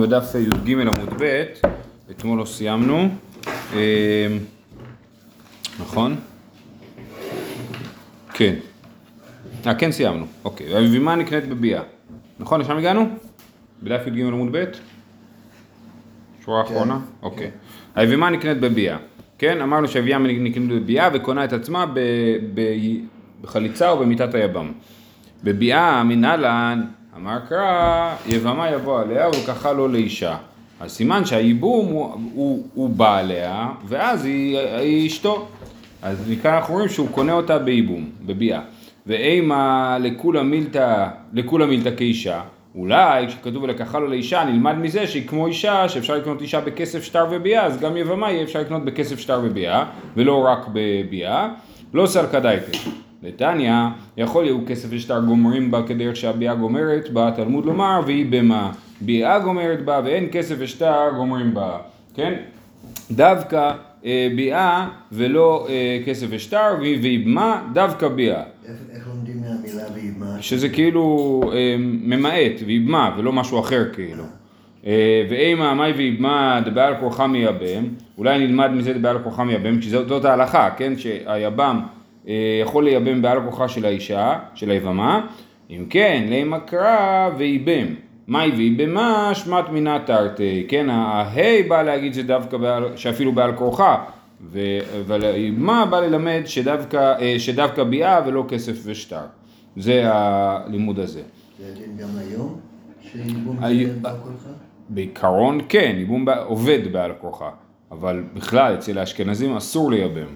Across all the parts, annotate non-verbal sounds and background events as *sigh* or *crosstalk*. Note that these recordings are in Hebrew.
בדף י"ג עמוד ב', אתמול לא סיימנו, אה, נכון? כן. אה, כן סיימנו, אוקיי. והבימה נקנית בביאה. נכון, לשם הגענו? בדף י"ג עמוד ב'? שורה אחרונה? אוקיי. היבימה נקנית בביאה. כן, אמרנו שהיבימה נקנית בביאה וקונה את עצמה בחליצה או במיטת היבם. בביאה מנהלן אמר קרא, יבמה יבוא עליה ולקחה לו לאישה. אז סימן שהייבום הוא, הוא, הוא בא עליה, ואז היא, היא אשתו. אז מכאן אנחנו רואים שהוא קונה אותה בייבום, בביאה. ואימה לכולה מילתא, לכולה מילתא כאישה, אולי כשכתוב ולקחה לו לאישה, נלמד מזה שהיא כמו אישה, שאפשר לקנות אישה בכסף שטר וביאה, אז גם יבמה יהיה אפשר לקנות בכסף שטר וביאה, ולא רק בביאה. לא סלקא דייתא. לתניא, יכול להיות כסף ושטר גומרים בה כדרך שהביאה גומרת בה, תלמוד לומר, והיא במה ביאה גומרת בה, ואין כסף ושטר גומרים בה, כן? דווקא אה, ביאה ולא אה, כסף ושטר, והיא במה דווקא ביאה. איך לומדים מהמילה וימה? שזה כאילו אה, ממעט, ויבמה, ולא משהו אחר כאילו. ואימה מאי ויבמה דבעל כורחה מייבם, אולי נלמד מזה דבעל כורחה מייבם, כי זאת, ההלכה, כן, שהיבם יכול לייבם בעל כורחה של האישה, של היבמה, אם כן, לימה קרא וייבם. מאי ויבמה שמט מינה תרתי, כן, ההי בא להגיד שדווקא בעל, שאפילו בעל כורחה, אבל היבמה בא ללמד שדווקא, אה, שדווקא ביאה ולא כסף ושטר. זה הלימוד הזה. זה הדין גם היום? שייבום בא כולך? בעיקרון כן, ייבום עובד בעל כורחה, אבל בכלל אצל האשכנזים אסור לייבם.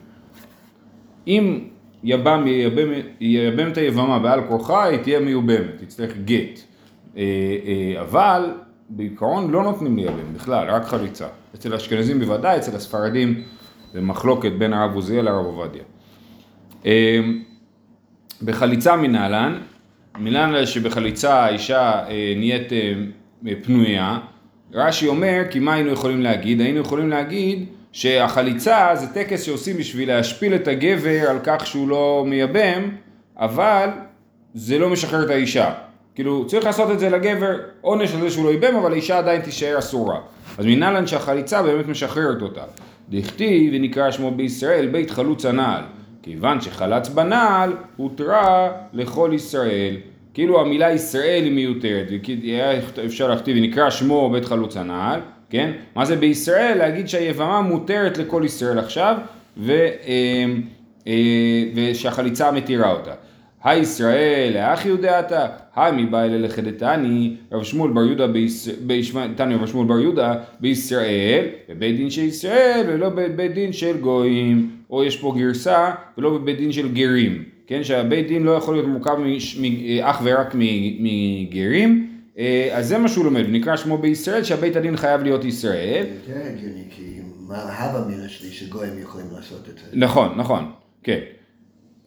אם יבם ייבם, ייבם את היבמה בעל כורחה, היא תהיה מיובמת, תצטרך גט. אה, אה, אבל בעיקרון לא נותנים לייבם בכלל, רק חליצה. אצל האשכנזים בוודאי, אצל הספרדים זה מחלוקת בין הרב עוזיאל לרב עובדיה. אה, בחליצה מנהלן, מנהלן שבחליצה האישה נהיית פנויה, רש"י אומר כי מה היינו יכולים להגיד? היינו יכולים להגיד שהחליצה זה טקס שעושים בשביל להשפיל את הגבר על כך שהוא לא מייבם, אבל זה לא משחרר את האישה. כאילו צריך לעשות את זה לגבר עונש על זה שהוא לא ייבם, אבל האישה עדיין תישאר אסורה. אז מנהלן שהחליצה באמת משחררת אותה. דכתיב ונקרא שמו בישראל בית חלוץ הנעל. כיוון שחלץ בנעל, הותרה לכל ישראל. כאילו המילה ישראל היא מיותרת, וכי היה אפשר להכתיב ונקרא שמו בית חלוץ הנעל, כן? מה זה בישראל? להגיד שהיבמה מותרת לכל ישראל עכשיו, ו, אה, אה, ושהחליצה מתירה אותה. הישראל, האח היי מבא אלה לחדתני, רב שמואל בר יהודה, תניא רב שמואל בר יהודה בישראל, בבית דין של ישראל ולא בבית דין של גויים, או יש פה גרסה ולא בבית דין של גרים, כן, שהבית דין לא יכול להיות מורכב מש- מ- אך ורק מגרים, אה, אז זה מה שהוא לומד, נקרא שמו בישראל שהבית הדין חייב להיות ישראל, זה יותר הגיוני, כי מה הווה מן השליש שגויים יכולים לעשות את זה? נכון, נכון, כן.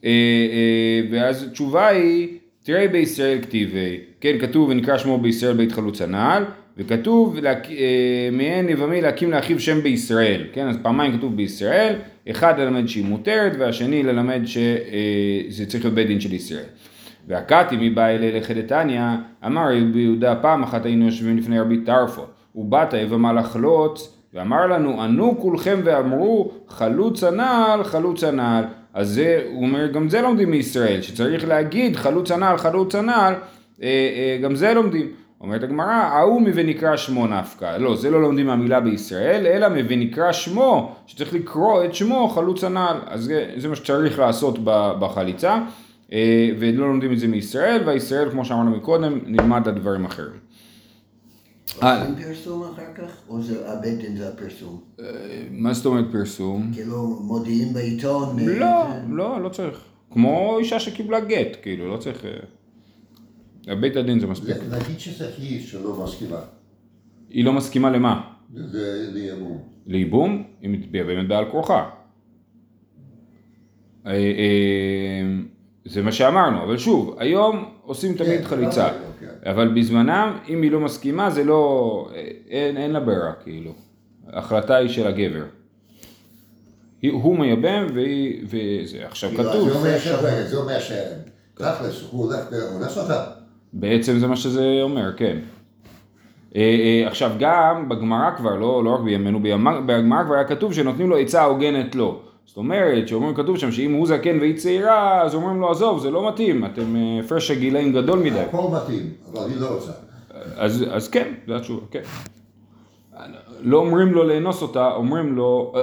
אה, אה, ואז התשובה היא, תראה בישראל כתיבי, כן, כתוב ונקרא שמו בישראל בית חלוץ הנעל, וכתוב אה, מעין יבמי להקים לאחיו שם בישראל, כן, אז פעמיים כתוב בישראל, אחד ללמד שהיא מותרת, והשני ללמד שזה צריך להיות בית דין של ישראל. והקתי מבא אלי לחדתניא, אמר רבי יהודה פעם אחת היינו יושבים לפני רבי טרפו, ובאת יבמה לחלוץ, ואמר לנו, ענו כולכם ואמרו, חלוץ הנעל, חלוץ הנעל. אז זה, הוא אומר, גם זה לומדים מישראל, שצריך להגיד חלוץ הנעל, חלוץ הנעל, אה, אה, גם זה לומדים. אומרת הגמרא, ההוא מ"ונקרא שמו נפקא. לא, זה לא לומדים מהמילה בישראל, אלא מ"ונקרא שמו, שצריך לקרוא את שמו חלוץ הנעל. אז זה, זה מה שצריך לעשות בחליצה, ולא לומדים את זה מישראל, והישראל, כמו שאמרנו מקודם, נלמד על דברים אחרים. אה. עושים פרסום אחר כך? או זה הבית דין זה הפרסום? אה, מה זאת אומרת פרסום? כאילו מודיעים בעיתון? אה, לא, לא, לא צריך. כמו אישה שקיבלה גט, כאילו, לא צריך... אה, בית הדין זה מספיק. נגיד שזה היא שלא מסכימה, היא לא מסכימה למה? לאמון. לייבום, היא מצביעה באמת בעל כורחה. זה מה שאמרנו, אבל שוב, היום עושים תמיד כן, חליצה, אוקיי, אוקיי. אבל בזמנם, אם היא לא מסכימה, זה לא, אין, אין לה ברירה, כאילו. ההחלטה היא של הגבר. היא- הוא מייבם והיא, וזה, עכשיו כאילו, כתוב, זה אומר ש... רגע, זה אומר שתכלס הוא הולך ואונס אותה. בעצם זה מה שזה אומר, כן. אה, אה, עכשיו גם בגמרא כבר, לא, לא רק בימינו, בימ- בגמרא כבר היה כתוב שנותנים לו עצה הוגנת לו. זאת אומרת, שאומרים כתוב שם שאם הוא זקן והיא צעירה, אז אומרים לו עזוב, זה לא מתאים, אתם אה, הפרש הגילאים גדול מדי. הכל מתאים, אבל היא לא רוצה. אז, אז כן, זו התשובה, כן. לא אומרים לו לאנוס אותה, אומרים לו,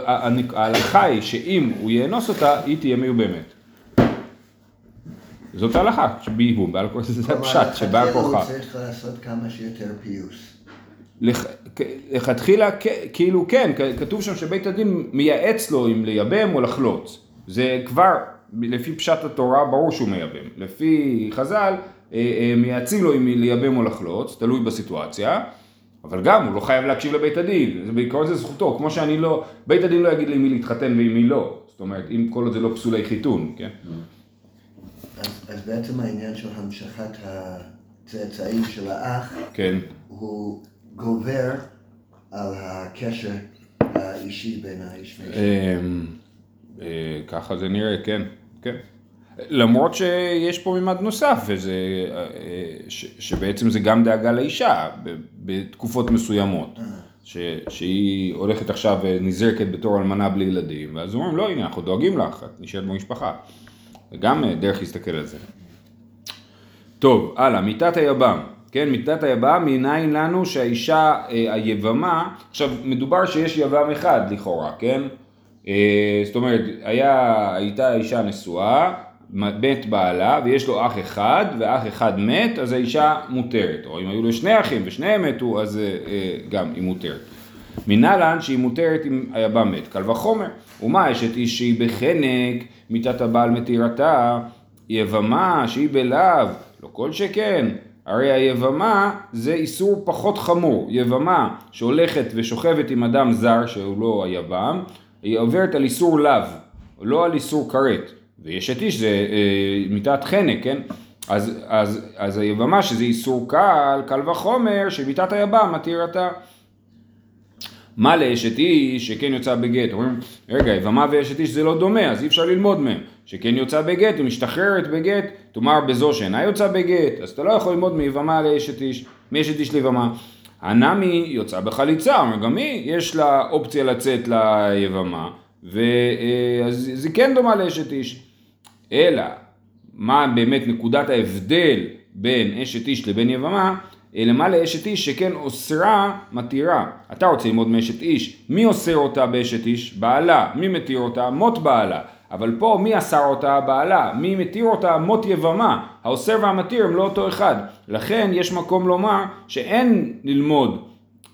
ההלכה היא שאם הוא יאנוס אותה, היא תהיה מיובמת. זאת ההלכה, שבייבום, בעל כורחה זה הפשט, שבעל הוא כורחה. צריך לעשות כמה שיותר פיוס. לכתחילה, כאילו כן, כתוב שם שבית הדין מייעץ לו אם לייבם או לחלוץ. זה כבר, לפי פשט התורה, ברור שהוא מייבם. לפי חז"ל, אה, אה, מייעצים לו אם לייבם או לחלוץ, תלוי בסיטואציה. אבל גם, הוא לא חייב להקשיב לבית הדין, בעיקרון זה זכותו, כמו שאני לא, בית הדין לא יגיד לי מי להתחתן ועם מי לא, זאת אומרת, אם כל עוד זה לא פסולי חיתון, כן? אז, אז בעצם העניין של המשכת הצאצאים של האח כן. הוא גובר על הקשר האישי בין האיש והאיש. אמ, אה, ככה זה נראה, כן, כן. למרות שיש פה מימד נוסף, וזה, אה, ש, שבעצם זה גם דאגה לאישה בתקופות מסוימות, ש, שהיא הולכת עכשיו ונזרקת בתור אלמנה בלי ילדים, ואז אומרים, לא, הנה, אנחנו דואגים לך, את נשארת במשפחה. זה גם אה, דרך להסתכל על זה. טוב, הלאה, מיתת היבם. כן, מיתת היבם, מנין לנו שהאישה אה, היבמה, עכשיו מדובר שיש יבם אחד לכאורה, כן? אה, זאת אומרת, היה, הייתה אישה נשואה, מת בעלה, ויש לו אח אחד, ואח אחד מת, אז האישה מותרת. או אם היו לו שני אחים ושניהם מתו, אז אה, גם היא מותרת. מנהלן שהיא מותרת אם היבם מת, קל וחומר. ומה אשת איש שהיא בחנק, מיתת הבעל מתירתה, יבמה שהיא בלאו, לא כל שכן. הרי היבמה זה איסור פחות חמור. יבמה שהולכת ושוכבת עם אדם זר שהוא לא היבם, היא עוברת על איסור לאו, לא על איסור כרת. ואשת איש זה אה, מיתת חנק, כן? אז, אז, אז היבמה שזה איסור קל, קל וחומר, שמיתת היבם מתירתה. מה לאשת איש שכן יוצא בגט? אומרים, רגע, יבמה ואשת איש זה לא דומה, אז אי אפשר ללמוד מהם. שכן יוצא בגט, היא משתחררת בגט, תאמר בזו שאינה יוצא בגט, אז אתה לא יכול ללמוד מיבמה לאשת איש, מאשת איש ליבמה. הנמי יוצא בחליצה, אומר, גם היא, יש לה אופציה לצאת ליבמה, ואז זה כן דומה לאשת איש. אלא, מה באמת נקודת ההבדל בין אשת איש לבין יבמה? אלא מה לאשת איש שכן אוסרה מתירה. אתה רוצה ללמוד מאשת איש, מי אוסר אותה באשת איש? בעלה. מי מתיר אותה? מות בעלה. אבל פה מי אסר אותה? בעלה. מי מתיר אותה? מות יבמה. האוסר והמתיר הם לא אותו אחד. לכן יש מקום לומר שאין ללמוד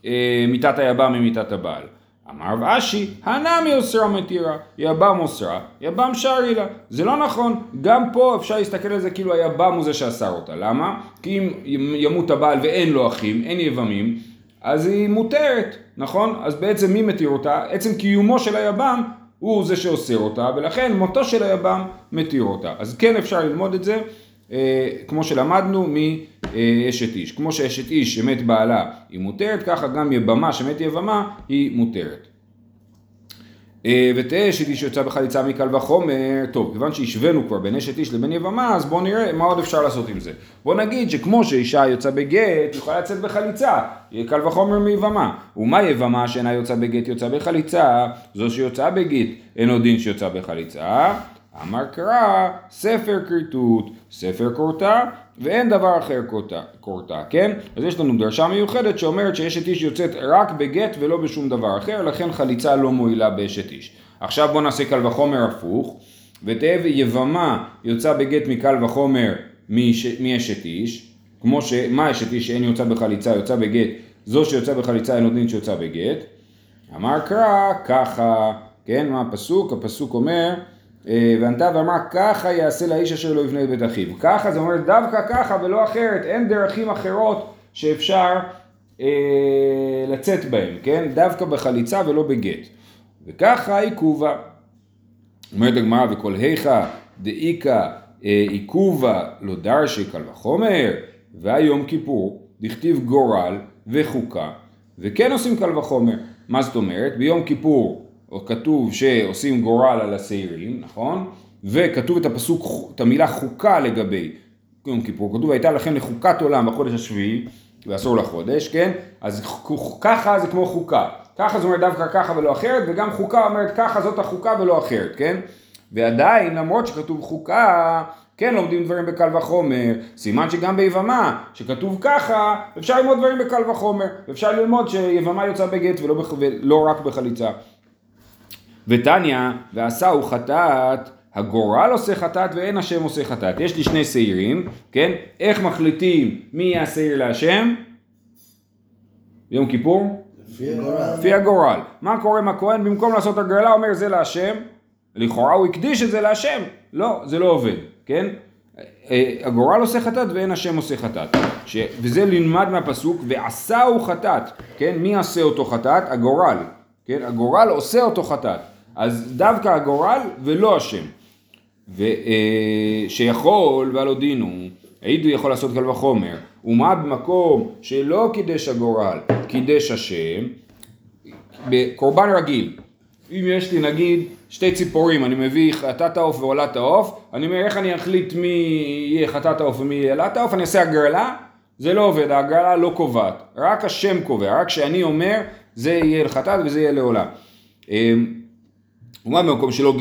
אה, מיתת היבם ממיתת הבעל. אמר רב אשי, הנמי אוסרה מתירה, יבם אוסרה, יבם שרי לה. זה לא נכון, גם פה אפשר להסתכל על זה כאילו היבם הוא זה שאסר אותה. למה? כי אם ימות הבעל ואין לו אחים, אין יבמים, אז היא מותרת, נכון? אז בעצם מי מתיר אותה? עצם קיומו של היבם הוא זה שאוסר אותה, ולכן מותו של היבם מתיר אותה. אז כן אפשר ללמוד את זה. אה, כמו שלמדנו מאשת איש. כמו שאשת איש שמת בעלה היא מותרת, ככה גם יבמה שמת יבמה היא מותרת. אה, ותהא אשת איש שיוצא בחליצה מקל וחומר, טוב, כיוון שהשווינו כבר בין אשת איש לבין יבמה, אז בואו נראה מה עוד אפשר לעשות עם זה. בואו נגיד שכמו שאישה יוצאה בגט, היא יכולה לצאת בחליצה, קל וחומר מיבמה. ומה יבמה שאינה יוצאה בגט יוצאה בחליצה? זו שיוצאה בגט, אין עוד דין שיוצאה בחליצה. אמר קרא, ספר כריתות, ספר כורתה, ואין דבר אחר כורתה, כן? אז יש לנו דרשה מיוחדת שאומרת שאשת איש יוצאת רק בגט ולא בשום דבר אחר, לכן חליצה לא מועילה באשת איש. עכשיו בואו נעשה קל וחומר הפוך, ותהא יבמה יוצא בגט מקל וחומר מאש- מאשת איש, כמו שמה אשת איש שאין יוצא בחליצה יוצא בגט, זו שיוצא בחליצה אין עוד שיוצא בגט. אמר קרא ככה, כן, מה הפסוק? הפסוק אומר וענתה ואמרה ככה יעשה לאיש אשר לא יבנה את בית אחיו. ככה זה אומר דווקא ככה ולא אחרת, אין דרכים אחרות שאפשר אה, לצאת בהן, כן? דווקא בחליצה ולא בגט. וככה עיכובה. אומרת הגמרא וכל היכא דאיכא אה, עיכובה לא דרשי קל וחומר והיום כיפור דכתיב גורל וחוקה וכן עושים קל וחומר. מה זאת אומרת? ביום כיפור כתוב שעושים גורל על השעירים, נכון? וכתוב את הפסוק, את המילה חוקה לגבי יום כיפור, כתוב הייתה לכם לחוקת עולם בחודש השביעי, ואסור לחודש, כן? אז ככה זה כמו חוקה. ככה זה אומר דווקא ככה ולא אחרת, וגם חוקה אומרת ככה זאת החוקה ולא אחרת, כן? ועדיין, למרות שכתוב חוקה, כן לומדים דברים בקל וחומר, סימן שגם ביבמה, שכתוב ככה, אפשר ללמוד דברים בקל וחומר, אפשר ללמוד שיבמה יוצאה בגט ולא, בח... ולא רק בחליצה. ותניא, ועשהו חטאת, הגורל עושה חטאת ואין השם עושה חטאת. יש לי שני שעירים, כן? איך מחליטים מי יהיה השעיר להשם? יום כיפור? לפי הגורל. מה קורה עם הכהן? במקום לעשות הגרלה אומר זה להשם, לכאורה הוא הקדיש את זה להשם. לא, זה לא עובד, כן? אה, הגורל עושה חטאת ואין השם עושה חטאת. ש... וזה נלמד מהפסוק, ועשהו חטאת, כן? מי עשה אותו חטאת? הגורל, כן? הגורל עושה אותו חטאת. אז דווקא הגורל ולא השם. ושיכול ועל הודינו, העידו יכול לעשות קל וחומר, ומה במקום שלא קידש הגורל, קידש השם, בקורבן רגיל. אם יש לי נגיד שתי ציפורים, אני מביא חטאת העוף ועולת העוף, אני אומר איך אני אחליט מי יהיה חטאת העוף ומי יהיה עולת העוף, אני אעשה הגרלה, זה לא עובד, ההגרלה לא קובעת, רק השם קובע, רק שאני אומר זה יהיה לחטאת וזה יהיה לעולה. ומה במקום שלא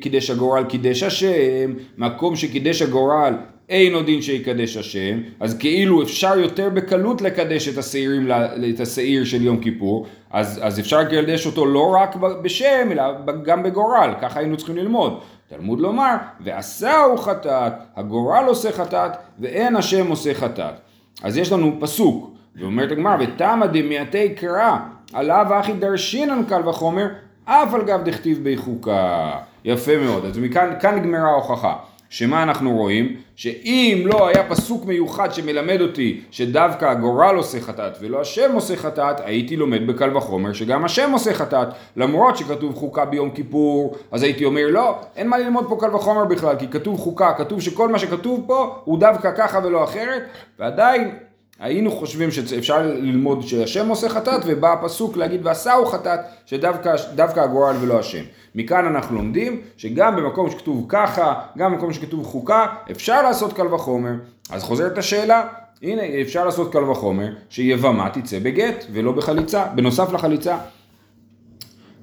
קידש הגורל קידש השם, מקום שקידש הגורל אין עוד דין שיקדש השם, אז כאילו אפשר יותר בקלות לקדש את השעירים, את השעיר של יום כיפור, אז, אז אפשר לקדש אותו לא רק בשם, אלא גם בגורל, ככה היינו צריכים ללמוד. תלמוד לומר, ועשהו חטאת, הגורל עושה חטאת, ואין השם עושה חטאת. אז יש לנו פסוק, ואומרת הגמרא, ותמא דמייתי קרא, עליו אחי דרשינן קל וחומר, אף על גב דכתיב בחוקה. יפה מאוד, אז מכאן כאן נגמרה ההוכחה. שמה אנחנו רואים? שאם לא היה פסוק מיוחד שמלמד אותי שדווקא הגורל עושה חטאת ולא השם עושה חטאת, הייתי לומד בקל וחומר שגם השם עושה חטאת. למרות שכתוב חוקה ביום כיפור, אז הייתי אומר לא, אין מה ללמוד פה קל וחומר בכלל, כי כתוב חוקה, כתוב שכל מה שכתוב פה הוא דווקא ככה ולא אחרת, ועדיין היינו חושבים שאפשר ללמוד שהשם עושה חטאת ובא הפסוק להגיד ועשהו חטאת שדווקא הגורל ולא השם. מכאן אנחנו לומדים שגם במקום שכתוב ככה, גם במקום שכתוב חוקה, אפשר לעשות קל וחומר. אז חוזרת השאלה, הנה אפשר לעשות קל וחומר שיבמה תצא בגט ולא בחליצה, בנוסף לחליצה.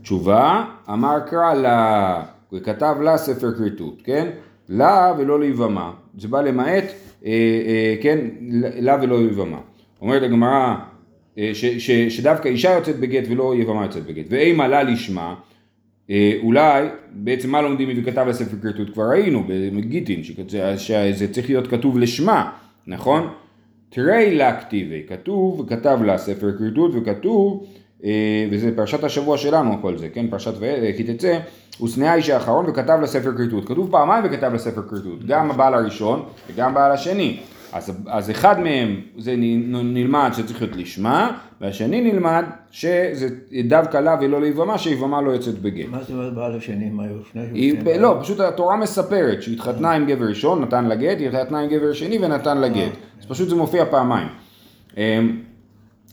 תשובה, אמר קרא לה, וכתב לה ספר כריתות, כן? לה ולא ליבמה, זה בא למעט כן, לה ולא יבמה. אומרת הגמרא אה, שדווקא אישה יוצאת בגט ולא יבמה יוצאת בגט. ואימה לה לשמה, אולי, בעצם מה לומדים מכתב לספר כרטות? כבר ראינו בגיטין, שזה צריך להיות כתוב לשמה, נכון? תראי לה כתיבי, כתוב, כתב לה ספר כרטות וכתוב וזה פרשת השבוע שלנו הכל זה, כן, פרשת כי תצא, ושנאה האיש האחרון וכתב לספר כריתות. כתוב פעמיים וכתב לספר כריתות, גם הבעל הראשון וגם הבעל השני. אז, אז אחד מהם זה נלמד שצריך להיות לשמה, והשני נלמד שזה דווקא לה ולא ליבמה, שיבמה לא יוצאת בגט. מה זאת אומרת בעל השני? מה היו שני לא, פשוט התורה מספרת שהיא התחתנה עם גבר ראשון, נתן לה גט, היא התחתנה עם גבר שני ונתן לה גט. אז פשוט זה מופיע פעמיים.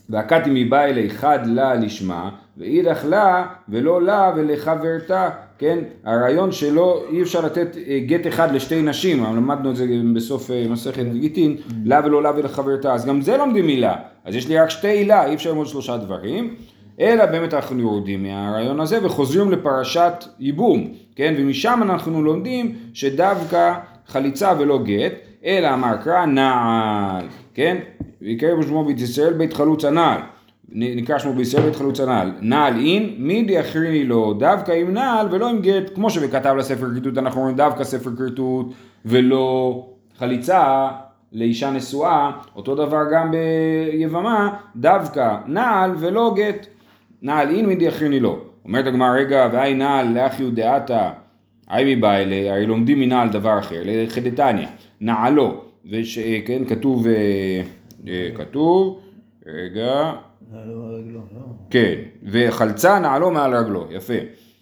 והכתי מבא אלי חד לה לשמה, ואידך לה ולא לה ולחברתה, כן? הרעיון שלא, אי אפשר לתת אה, גט אחד לשתי נשים, למדנו את זה בסוף אה, מסכת גיטין, לה ולא לה ולחברתה, אז גם זה לומדים מילה, אז יש לי רק שתי עילה, אי אפשר ללמוד שלושה דברים, אלא באמת אנחנו יורדים מהרעיון הזה וחוזרים לפרשת ייבום, כן? ומשם אנחנו לומדים שדווקא חליצה ולא גט, אלא אמר קרא נעל, כן? ויקרא בשמו בית ישראל בית חלוץ הנעל. נקרא שמו בישראל בית חלוץ הנעל. נעל אין, מידי אחריני לו, דווקא עם נעל ולא עם גט, כמו שכתב לספר כריתות, אנחנו רואים דווקא ספר כריתות ולא חליצה לאישה נשואה, אותו דבר גם ביבמה, דווקא נעל ולא גט. נעל אין מידי אחריני לו. אומרת הגמרא, רגע, והי נעל לאחיו דעתה, היי מבעילי, הרי לומדים מנעל דבר אחר, לחדתניא, נעלו, וכן, כתוב כתוב, רגע, כן, וחלצה נעלו מעל רגלו, יפה.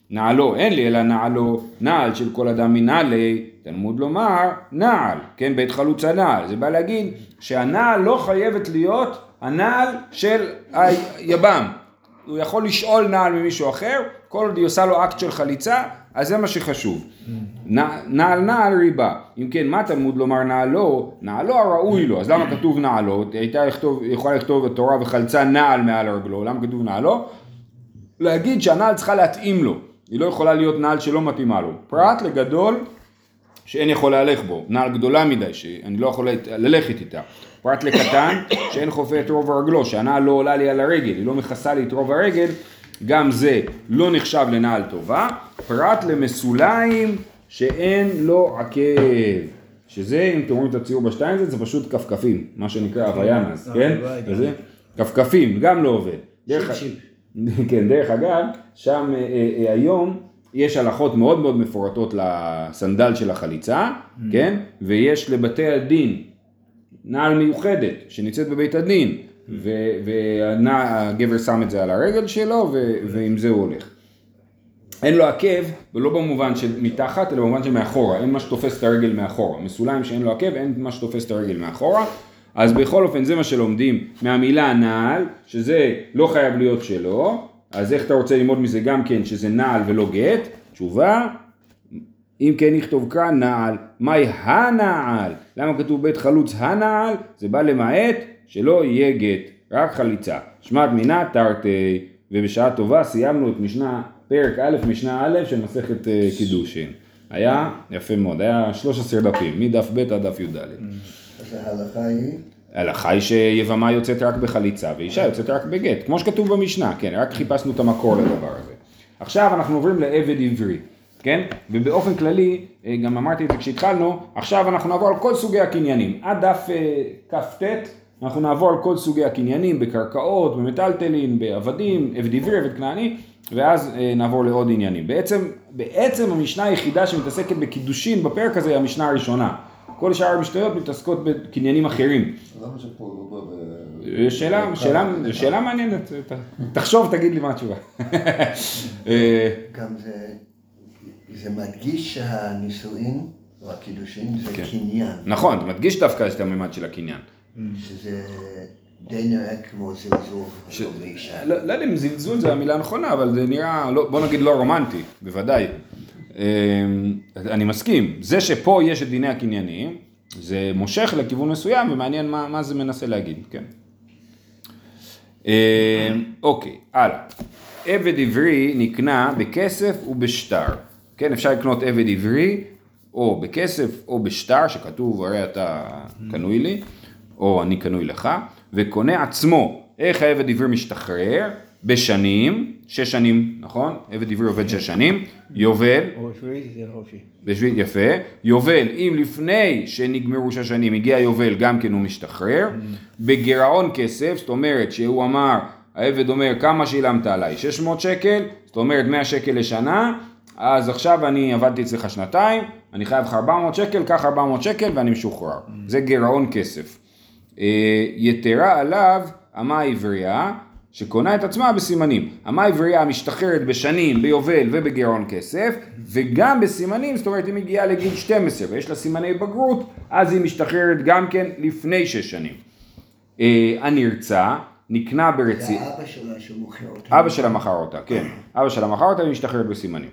נעלו, אין לי אלא נעלו, נעל של כל אדם מנעלי, תלמוד לומר, נעל, כן, בית חלוצה נעל. זה בא להגיד שהנעל לא חייבת להיות הנעל של היבם. הוא יכול לשאול נעל ממישהו אחר, כל עוד היא עושה לו אקט של חליצה, אז זה מה שחשוב. נע- נעל נעל ריבה. אם כן, מה תלמוד לומר נעלו? נעלו הראוי לו. אז למה כתוב נעלו? הייתה לכתוב, יכולה לכתוב בתורה וחלצה נעל מעל רגלו. למה כתוב נעלו? להגיד שהנעל צריכה להתאים לו. היא לא יכולה להיות נעל שלא מתאימה לו. פרט לגדול שאין יכול להלך בו, נעל גדולה מדי, שאני לא יכול ללכת איתה. פרט לקטן, *coughs* שאין חופה את רוב רגלו, שהנעל לא עולה לי על הרגל, היא לא מכסה לי את רוב הרגל, גם זה לא נחשב לנעל טובה. פרט למסוליים שאין לו עקב. שזה, אם אתם רואים את הציור בשטיינזט, זה פשוט כפכפים, מה שנקרא הוויאנס, אה, כן? וזה, כפכפים, גם לא עובד. דרך. *laughs* כן, דרך אגב, שם אה, אה, היום יש הלכות מאוד מאוד מפורטות לסנדל של החליצה, כן? ויש לבתי הדין נעל מיוחדת שנמצאת בבית הדין, והגבר שם את זה על הרגל שלו, ו- ועם זה הוא הולך. אין לו עקב, ולא במובן של מתחת, אלא במובן של מאחורה, אין מה שתופס את הרגל מאחורה. מסוליים שאין לו עקב, אין מה שתופס את הרגל מאחורה. אז בכל אופן זה מה שלומדים מהמילה נעל, שזה לא חייב להיות שלו, אז איך אתה רוצה ללמוד מזה גם כן שזה נעל ולא גט? תשובה, אם כן נכתוב כאן נעל, מהי הנעל? למה כתוב בית חלוץ הנעל? זה בא למעט שלא יהיה גט, רק חליצה. שמעת מינה תרתי, ובשעה טובה סיימנו את משנה, פרק א', משנה א' של מסכת אה, קידושין. היה יפה מאוד, היה 13 דפים, מדף ב' עד דף י"ד. אז ההלכה היא, ההלכה היא שיבמה יוצאת רק בחליצה ואישה יוצאת רק בגט, כמו שכתוב במשנה, כן, רק חיפשנו את המקור לדבר הזה. עכשיו אנחנו עוברים לעבד עברי, כן? ובאופן כללי, אה, גם אמרתי את זה כשהתחלנו, עכשיו אנחנו נעבור על כל סוגי הקניינים. עד דף אה, כ"ט אנחנו נעבור על כל סוגי הקניינים, בקרקעות, במטלטלין, בעבדים, עבד עברי, עבד כנעני, ואז אה, נעבור לעוד עניינים. בעצם, בעצם המשנה היחידה שמתעסקת בקידושין בפרק הזה היא המשנה הראשונה. כל שאר המשניות מתעסקות בקניינים אחרים. לא ב... שאלה, שאלה, שאלה מעניינת, תחשוב, תגיד לי מה התשובה. *laughs* אה, גם זה, זה מדגיש שהנישואין, או הקידושין, זה כן. קניין, נכון, אתה מדגיש דווקא את הממד של הקניין. שזה די נראה כמו זלזול ש-. לא לא יודע אם זלזול זה המילה הנכונה, אבל זה נראה, לא- בוא נגיד לא רומנטי, בוודאי. אה, אני מסכים, זה שפה יש את דיני הקניינים, זה מושך לכיוון מסוים ומעניין מה מה זה מנסה להגיד, כן. אה, אוקיי, הלאה. עבד עברי נקנה בכסף ובשטר. כן, אפשר לקנות עבד עברי או בכסף או בשטר, שכתוב הרי אתה קנוי לי, או אני קנוי לך, וקונה עצמו. איך העבד עברי משתחרר? בשנים, שש שנים, נכון? עבד עברי עובד שש שנים, יובל. בשביל, יפה, יובל, אם לפני שנגמרו שש שנים הגיע יובל, גם כן הוא משתחרר, בגירעון כסף, זאת אומרת שהוא אמר, העבד אומר, כמה שילמת עליי? 600 שקל, זאת אומרת 100 שקל לשנה, אז עכשיו אני עבדתי אצלך שנתיים, אני חייב לך 400 שקל, קח 400 שקל ואני משוחרר. זה גירעון כסף. אה, יתרה עליו אמה עברייה, שקונה את עצמה בסימנים. אמה עברייה משתחררת בשנים, ביובל ובגירעון כסף, וגם בסימנים, זאת אומרת, היא מגיעה לגיל 12 ויש לה סימני בגרות, אז היא משתחררת גם כן לפני שש שנים. אה, הנרצע נקנה זה ברציע... האבא שלה שמוכר אותה. אבא שלה מכר אותה, כן. אבא שלה מכר אותה והיא משתחררת בסימנים.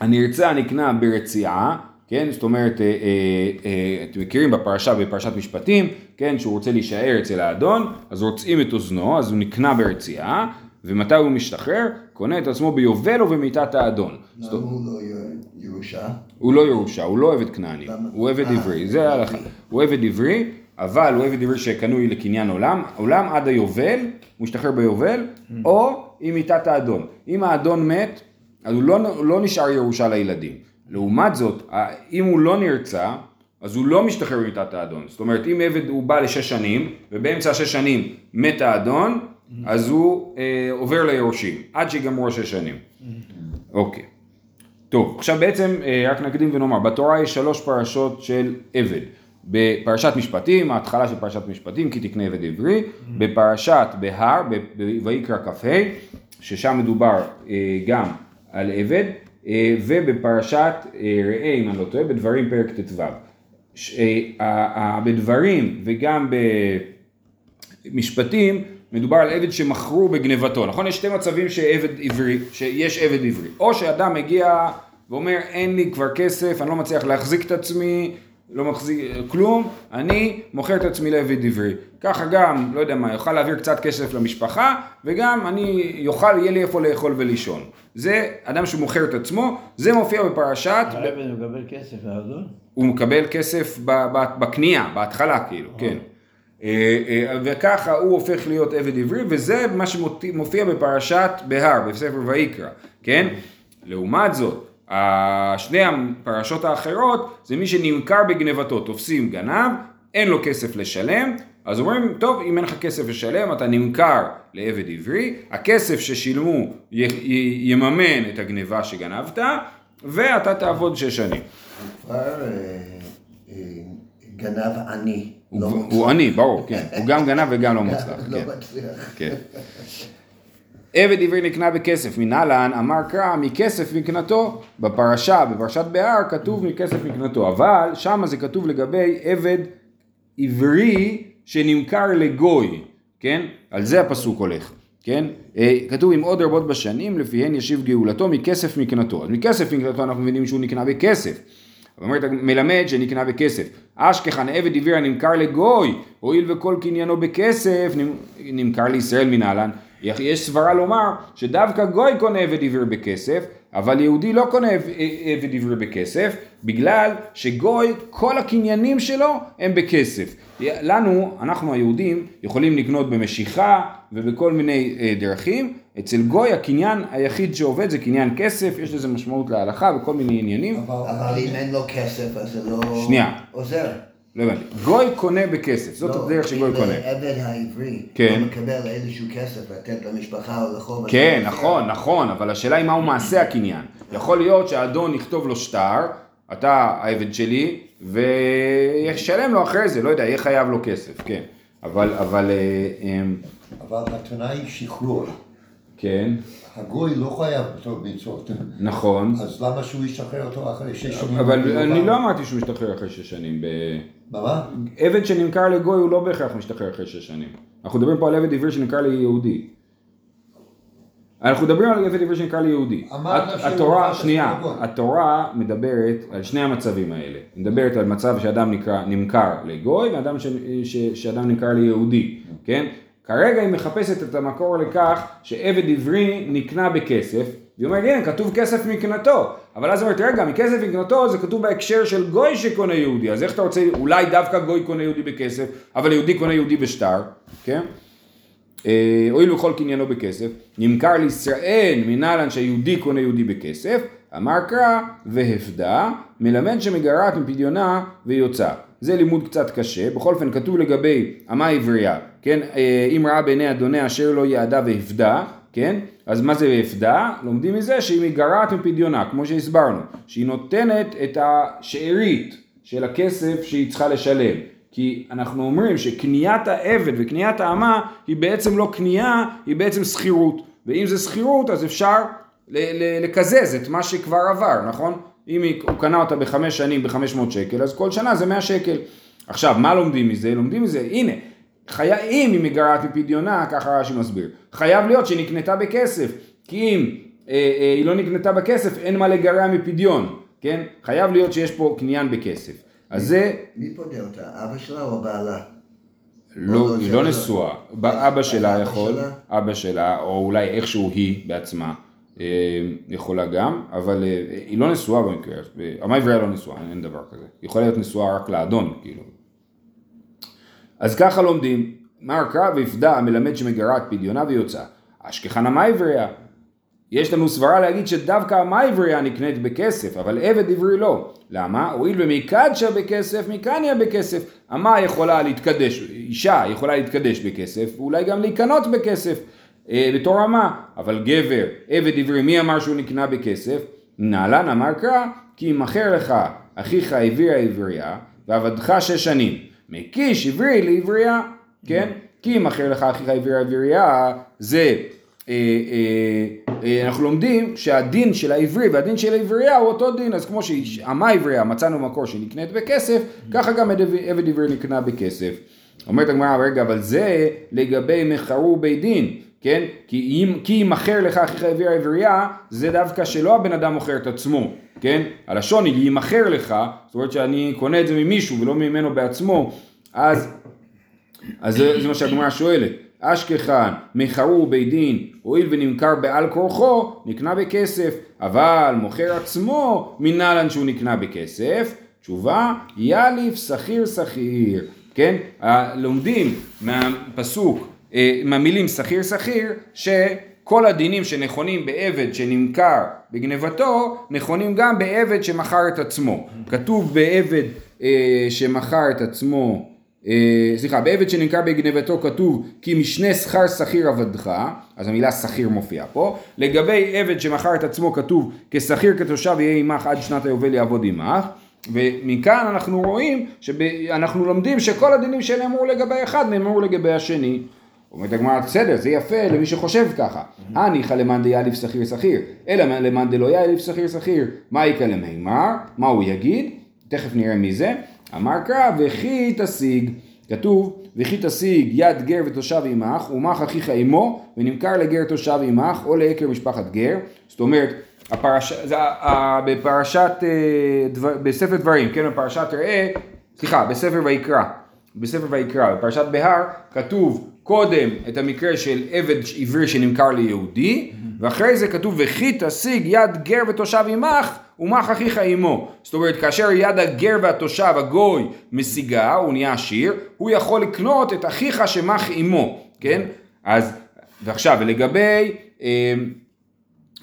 הנרצע נקנה ברציעה, כן, זאת אומרת, אה, אה, אה, אתם מכירים בפרשה, בפרשת משפטים, כן, שהוא רוצה להישאר אצל האדון, אז רוצים את אוזנו, אז הוא נקנה ברציעה, ומתי הוא משתחרר? קונה את עצמו ביובל ובמיתת האדון. זאת למה הוא לא ירושה? הוא לא ירושה, הוא לא עבד כנעני? הוא עבד אה, עברי, זה ההלכה. הוא עבד עברי, אבל הוא עבד עברי שקנוי לקניין עולם, עולם עד היובל, הוא משתחרר ביובל, או עם מיתת האדון. אם האדון מת, אז הוא לא, לא נשאר ירושה לילדים. לעומת זאת, אם הוא לא נרצע, אז הוא לא משתחרר ממיתת האדון. זאת אומרת, אם עבד הוא בא לשש שנים, ובאמצע השש שנים מת האדון, אז הוא אה, עובר ליורשים, עד שיגמרו השש שנים. אוקיי. טוב, עכשיו בעצם אה, רק נקדים ונאמר, בתורה יש שלוש פרשות של עבד. בפרשת משפטים, ההתחלה של פרשת משפטים, כי תקנה עבד עברי, בפרשת בהר, ב- ב- ויקרא כ"ה, ששם מדובר אה, גם על עבד, ובפרשת אה, ראה, אם אני לא טועה, בדברים פרק ט"ו. אה, בדברים וגם במשפטים מדובר על עבד שמכרו בגנבתו, נכון? יש שתי מצבים שעבד עברי, שיש עבד עברי. או שאדם מגיע ואומר אין לי כבר כסף, אני לא מצליח להחזיק את עצמי, לא מחזיק כלום, אני מוכר את עצמי לעבד עברי. ככה גם, לא יודע מה, יוכל להעביר קצת כסף למשפחה, וגם אני יוכל, יהיה לי איפה לאכול ולישון. זה אדם שמוכר את עצמו, זה מופיע בפרשת... העבד מקבל כסף? הוא מקבל כסף בקנייה, בהתחלה כאילו, כן. אה, אה, וככה הוא הופך להיות עבד עברי, וזה מה שמופיע בפרשת בהר, בספר ויקרא, כן? לעומת זאת, שני הפרשות האחרות זה מי שנמכר בגנבתו, תופסים גנב, אין לו כסף לשלם, אז אומרים, טוב, אם אין לך כסף לשלם, אתה נמכר לעבד עברי, הכסף ששילמו י- י- יממן את הגניבה שגנבת, ואתה תעבוד שש שנים. אה, אה, גנב עני. לא הוא, עני, ברור, כן. *laughs* הוא גם גנב וגם לא מוצלח, לא כן. מצליח. עבד עברי נקנה בכסף מנהלן, אמר קרא מכסף מקנתו. בפרשה, בפרשת בהר, כתוב מכסף מקנתו, אבל שם זה כתוב לגבי עבד עברי שנמכר לגוי, כן? על זה הפסוק הולך, כן? אה, כתוב עם עוד רבות בשנים, לפיהן ישיב גאולתו מכסף מקנתו. אז מכסף מקנתו אנחנו מבינים שהוא נקנה בכסף. אומרת מלמד שנקנה בכסף. אשכחן עבד עברי הנמכר לגוי, הואיל וכל קניינו בכסף, נמ- נמכר לישראל מנהלן. יש סברה לומר שדווקא גוי קונה עבד עברי בכסף, אבל יהודי לא קונה עב- עבד עברי בכסף, בגלל שגוי, כל הקניינים שלו הם בכסף. לנו, אנחנו היהודים, יכולים לקנות במשיכה ובכל מיני אה, דרכים. אצל גוי הקניין היחיד שעובד זה קניין כסף, יש לזה משמעות להלכה וכל מיני עניינים. אבל אם אין לו כסף, אז זה לא שנייה. עוזר. לא הבנתי. גוי קונה בכסף, זאת לא, הדרך שגוי קונה. עבד העברי כן. לא מקבל איזשהו כסף לתת למשפחה או לחוב. כן, זה- נכון, נכון, אבל השאלה היא מהו מעשה הקניין. יכול להיות שהאדון יכתוב לו שטר, אתה העבד שלי, וישלם לו אחרי זה, לא יודע, יהיה חייב לו כסף, כן. אבל, אבל, אה, אמ, אבל התנאי שחרור. כן, הגוי לא חייב בתור ביצות. נכון. אז למה שהוא ישחרר אותו אחרי שש שנים? אבל אני לא אמרתי שהוא משתחרר אחרי שש שנים. ב- מה? עבד שנמכר לגוי הוא לא בהכרח משתחרר אחרי שש שנים. אנחנו מדברים פה על עבד עברי שנמכר ליהודי. אנחנו מדברים על עבד עברי שנמכר ליהודי. התורה, שנייה. התורה מדברת על שני המצבים האלה. היא מדברת על מצב שאדם נקרא, נמכר לגוי ואדם ש, ש, שאדם נמכר ליהודי, כן? כרגע היא מחפשת את המקור לכך שעבד עברי נקנה בכסף, והיא אומרת, הנה, כתוב כסף מקנתו, אבל אז היא אומרת, רגע, מכסף מקנתו זה כתוב בהקשר של גוי שקונה יהודי, אז איך אתה רוצה, אולי דווקא גוי קונה יהודי בכסף, אבל יהודי קונה יהודי בשטר, כן? אה, הואיל וכל קניינו בכסף, נמכר לישראל מנהלן שהיהודי קונה יהודי בכסף, אמר קרא והפדה, מלמד שמגרעת מפדיונה ויוצא. זה לימוד קצת קשה, בכל אופן כתוב לגבי אמה עברייה, כן, אה, אם ראה בעיני אדוניה אשר לא יעדה והפדה, כן, אז מה זה והפדה? לומדים מזה שהיא מגרעת מפדיונה, כמו שהסברנו, שהיא נותנת את השארית של הכסף שהיא צריכה לשלם. כי אנחנו אומרים שקניית העבד וקניית האמה היא בעצם לא קנייה, היא בעצם שכירות. ואם זה שכירות אז אפשר לקזז את מה שכבר עבר, נכון? אם הוא קנה אותה בחמש שנים בחמש מאות שקל, אז כל שנה זה מאה שקל. עכשיו, מה לומדים מזה? לומדים מזה, הנה, חי... אם היא מגרעת מפדיונה, ככה רש"י מסביר, חייב להיות שהיא נקנתה בכסף, כי אם אה, אה, היא לא נקנתה בכסף, אין מה לגרע מפדיון, כן? חייב להיות שיש פה קניין בכסף. אז זה מי פודה אותה? אבא שלה או בעלה? לא, היא לא לא- נשואה, אבא אז שלה אבא יכול, שלה? אבא שלה, או אולי איכשהו היא בעצמה אה, יכולה גם, אבל אה, היא לא נשואה במקרה, הזה. עמה עברייה לא נשואה, אין דבר כזה, היא יכולה להיות נשואה רק לאדון, כאילו. אז ככה לומדים, מר קרא והפדה מלמד שמגרעת פדיונה ויוצא, אשכחן עמה עברייה, יש לנו סברה להגיד שדווקא המייבריה נקנית בכסף, אבל עבד עברי לא. למה? הואיל ומקדשה בכסף, מקניה בכסף. אמה יכולה להתקדש, אישה יכולה להתקדש בכסף, ואולי גם להיקנות בכסף אה, בתור אמה. אבל גבר, עבד עברי, מי אמר שהוא נקנה בכסף? נהלן אמר קרא, כי ימכר לך אחיך עברי העברייה, ועבדך שש שנים. מקיש עברי לעברייה, כן? כי ימכר לך אחיך עברי העברייה, זה... אה, אה, אה, אנחנו לומדים שהדין של העברי והדין של העברייה הוא אותו דין, אז כמו שאמה עברייה מצאנו מקור שנקנית בכסף, ככה גם עבד עבד עברי נקנה בכסף. אומרת הגמרא, רגע, אבל זה לגבי מכרו בית דין, כן? כי אם כי אם מכר לך אחיך עברי העברייה, זה דווקא שלא הבן אדם מוכר את עצמו, כן? הלשון היא יימכר לך, זאת אומרת שאני קונה את זה ממישהו ולא ממנו בעצמו, אז, אז זה, זה מה שהגמרא שואלת. אשכחן, מכרו בית דין, הואיל ונמכר בעל כורחו, נקנה בכסף, אבל מוכר עצמו, מנהלן שהוא נקנה בכסף. תשובה, יאליף שכיר שכיר, כן? לומדים מהפסוק, מהמילים שכיר שכיר, שכל הדינים שנכונים בעבד שנמכר בגנבתו, נכונים גם בעבד שמכר את עצמו. כתוב בעבד אה, שמכר את עצמו, אה, סליחה, בעבד שנמכר בגנבתו כתוב כי משנה שכר שכיר עבדך, אז המילה שכיר מופיעה פה. לגבי עבד שמכר את עצמו כתוב כשכיר כתושב יהיה עמך עד שנת היובל יעבוד עמך. ומכאן אנחנו רואים שאנחנו לומדים שכל הדינים שנאמרו לגבי אחד נאמרו לגבי השני. אומרת הגמרא, בסדר, זה יפה למי שחושב ככה. הניחא למאן דיאליף שכיר שכיר, אלא למאן דלא יאליף שכיר שכיר. מה יקרא למימר? מה הוא יגיד? תכף נראה מי זה. אמר קרא וכי תשיג. כתוב וכי תשיג יד גר ותושב עמך ומך אחיך עמו ונמכר לגר תושב עמך או לעקר משפחת גר. זאת אומרת הפרשה, זה, בפרשת, אה, דבר, בספר דברים, כן, בפרשת ראה, סליחה, בספר ויקרא, בספר ויקרא, בפרשת בהר, כתוב קודם את המקרה של עבד עברי שנמכר ליהודי, ואחרי זה כתוב וכי תשיג יד גר ותושב עמך ומך אחיך עמו. זאת אומרת, כאשר יד הגר והתושב, הגוי, משיגה, הוא נהיה עשיר, הוא יכול לקנות את אחיך שמך עמו, כן? אז, ועכשיו, ולגבי... אה,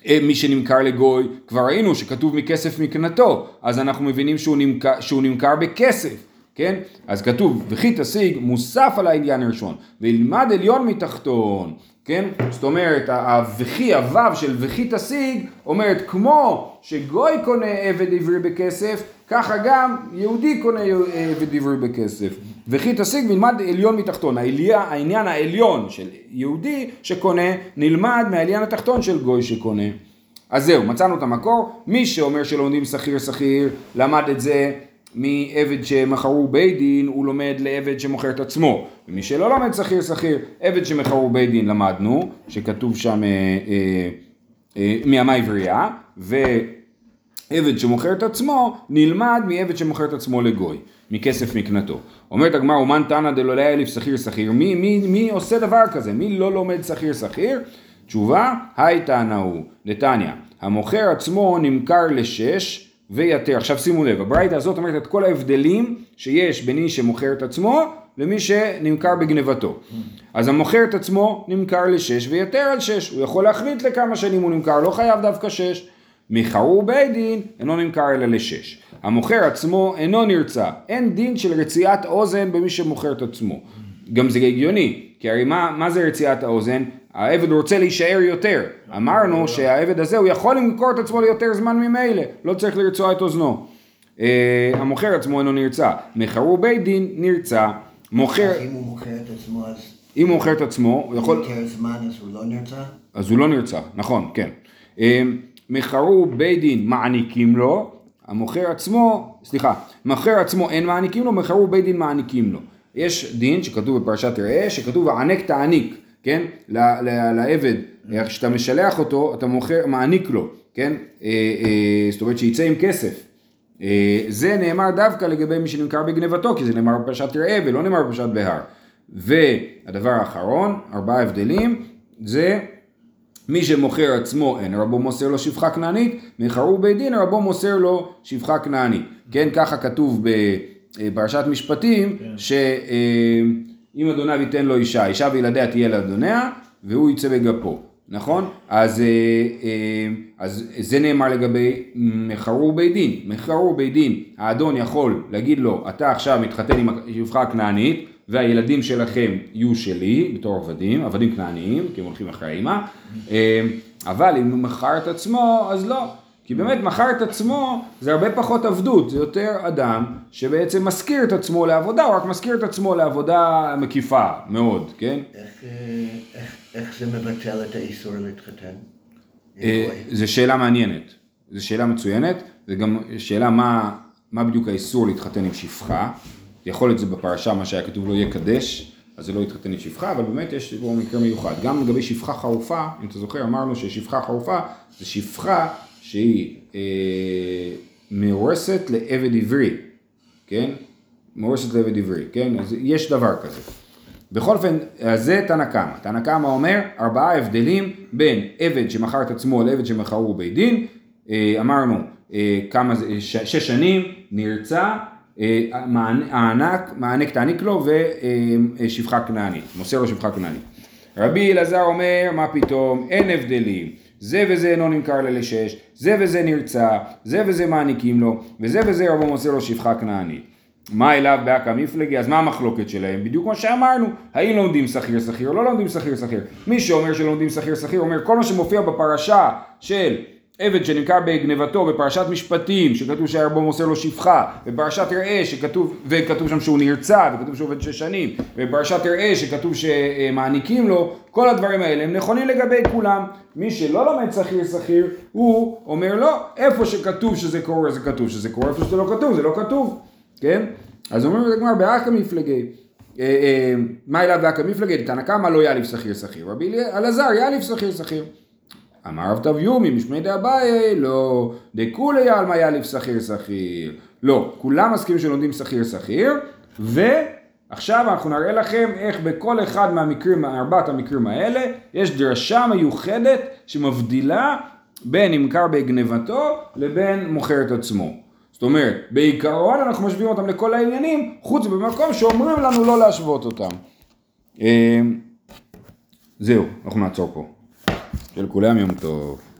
אה, מי שנמכר לגוי, כבר ראינו שכתוב מכסף מקנתו, אז אנחנו מבינים שהוא נמכר, שהוא נמכר בכסף, כן? אז כתוב, וכי תשיג מוסף על העניין הראשון, וילמד עליון מתחתון, כן? זאת אומרת, הווכי, הוו של וכי תשיג, אומרת כמו שגוי קונה עבד עברי בכסף, ככה גם יהודי קונה עבד עברי בכסף. וכי תשיג וילמד עליון מתחתון. העלייה, העניין העליון של יהודי שקונה, נלמד מהעליין התחתון של גוי שקונה. אז זהו, מצאנו את המקור. מי שאומר שלומדים שכיר שכיר, למד את זה מעבד שמכרו בית דין, הוא לומד לעבד שמוכר את עצמו. ומי שלא לומד שכיר שכיר, עבד שמכרו בית דין למדנו, שכתוב שם אה, אה, אה, מימה עברייה, ועבד שמוכר את עצמו, נלמד מעבד שמוכר את עצמו לגוי, מכסף מקנתו. אומרת הגמרא, אומן תנא דלא אלף שכיר שכיר, מי, מי, מי עושה דבר כזה? מי לא לומד שכיר שכיר? תשובה, היי תנא הוא, המוכר עצמו נמכר לשש ויתר. עכשיו שימו לב, הברייתא הזאת אומרת את כל ההבדלים שיש בין מי שמוכר את עצמו למי שנמכר בגנבתו. אז המוכר את עצמו נמכר לשש ויתר על שש, הוא יכול להחליט לכמה שנים הוא נמכר, לא חייב דווקא שש. מחרו בית דין אינו נמכר אלא לשש. המוכר עצמו אינו נרצע, אין דין של רציעת אוזן במי שמוכר את עצמו. גם זה הגיוני, כי הרי מה, מה זה רציעת האוזן? העבד רוצה להישאר יותר. אמרנו שהעבד הזה הוא יכול למכור את עצמו ליותר זמן ממילא, לא צריך לרצוע את אוזנו. אה, המוכר עצמו אינו נרצע, מחרו בית דין נרצע. מוכר, אם הוא מוכר את עצמו אז אם הוא מוכר את עצמו, הוא יכול... יותר זמן אז הוא לא נרצה? אז הוא לא נרצח, נכון, כן. אה, מכרו בית דין מעניקים לו, המוכר עצמו, סליחה, מוכר עצמו אין מעניקים לו, מכרו בית דין מעניקים לו. יש דין שכתוב בפרשת ראה, שכתוב הענק תעניק, כן? ל- ל- לעבד, כשאתה משלח אותו, אתה מוכר, מעניק לו, כן? אה, אה, זאת אומרת שיצא עם כסף. אה, זה נאמר דווקא לגבי מי שנמכר בגנבתו, כי זה נאמר בפרשת ראה ולא נאמר בפרשת בהר. והדבר האחרון, ארבעה הבדלים, זה מי שמוכר עצמו אין רבו מוסר לו שפחה כנענית, מכרו בית דין רבו מוסר לו שפחה כנענית. כן, ככה כתוב בפרשת משפטים, שאם אדוניו ייתן לו אישה, אישה וילדיה תהיה לאדוניה, והוא יצא בגפו. נכון? אז, אה, אה, אז זה נאמר לגבי מכרו בית דין. מכרו בית דין, האדון יכול להגיד לו, אתה עכשיו מתחתן עם השפחה הכנענית, והילדים שלכם יהיו שלי, בתור עבדים, עבדים כנעניים, כי הם הולכים אחרי האמא, אה, אבל אם הוא מכר את עצמו, אז לא. כי באמת מכר את עצמו זה הרבה פחות עבדות, זה יותר אדם שבעצם משכיר את עצמו לעבודה, הוא רק משכיר את עצמו לעבודה מקיפה מאוד, כן? איך, אה, איך, איך זה מבטל את האיסור להתחתן? אה? זו שאלה מעניינת, זו שאלה מצוינת, זה גם שאלה מה, מה בדיוק האיסור להתחתן עם שפחה, יכול להיות זה בפרשה מה שהיה כתוב לא יקדש, אז זה לא יתחתן עם שפחה, אבל באמת יש פה מקרה מיוחד. גם לגבי שפחה חרופה, אם אתה זוכר, אמרנו ששפחה חרופה זה שפחה שהיא אה, מאורסת לעבד עברי, כן? מאורסת לעבד עברי, כן? אז יש דבר כזה. בכל אופן, אז זה תנא קמא. תנא קמא אומר, ארבעה הבדלים בין עבד שמכר את עצמו לעבד שמכרו בית דין. אה, אמרנו, אה, כמה זה, ש- שש שנים, נרצע, אה, הענק, מענק תעניק לו ושפחה כנענית, מוסר לו שפחה כנענית. רבי אלעזר אומר, מה פתאום, אין הבדלים. זה וזה אינו נמכר לה לשש, זה וזה נרצע, זה וזה מעניקים לו, וזה וזה רבו מוסר לו שפחה כנענית. מה אליו באקא מפלגי? אז מה המחלוקת שלהם? בדיוק כמו שאמרנו, האם לומדים שכיר שכיר או לא לומדים שכיר שכיר. מי שאומר שלומדים שכיר שכיר אומר כל מה שמופיע בפרשה של עבד שנמכר בגנבתו בפרשת משפטים, שכתוב שהרבו מוסר לו שפחה, בפרשת ראה שכתוב, וכתוב שם שהוא נרצע, וכתוב שהוא עובד שש שנים, בפרשת ראה שכתוב שמעניקים לו, כל הדברים האלה הם נכונים לגבי כולם. מי שלא לומד שכיר שכיר, הוא אומר לא, איפה שכתוב שזה קורה זה כתוב שזה קורה, איפה שזה לא כתוב זה לא כתוב. כן? אז אומרים בגמר באקא מפלגי, אה, אה, מה אליו באקא מפלגי? תנא קמא לא יאליף שכיר שכיר, רבי אלעזר יאליף שכיר שכיר. אמר רב תביומי משמי דאביי, לא, דכולי עלמא יאליף שכיר שכיר. לא, כולם מסכימים שלומדים שכיר שכיר, ועכשיו אנחנו נראה לכם איך בכל אחד מהמקרים, ארבעת המקרים האלה, יש דרשה מיוחדת שמבדילה בין נמכר בגנבתו לבין מוכר את עצמו. זאת אומרת, בעיקרון אנחנו משווים אותם לכל העניינים, חוץ במקום שאומרים לנו לא להשוות אותם. אה, זהו, אנחנו נעצור פה. של כולם יום טוב.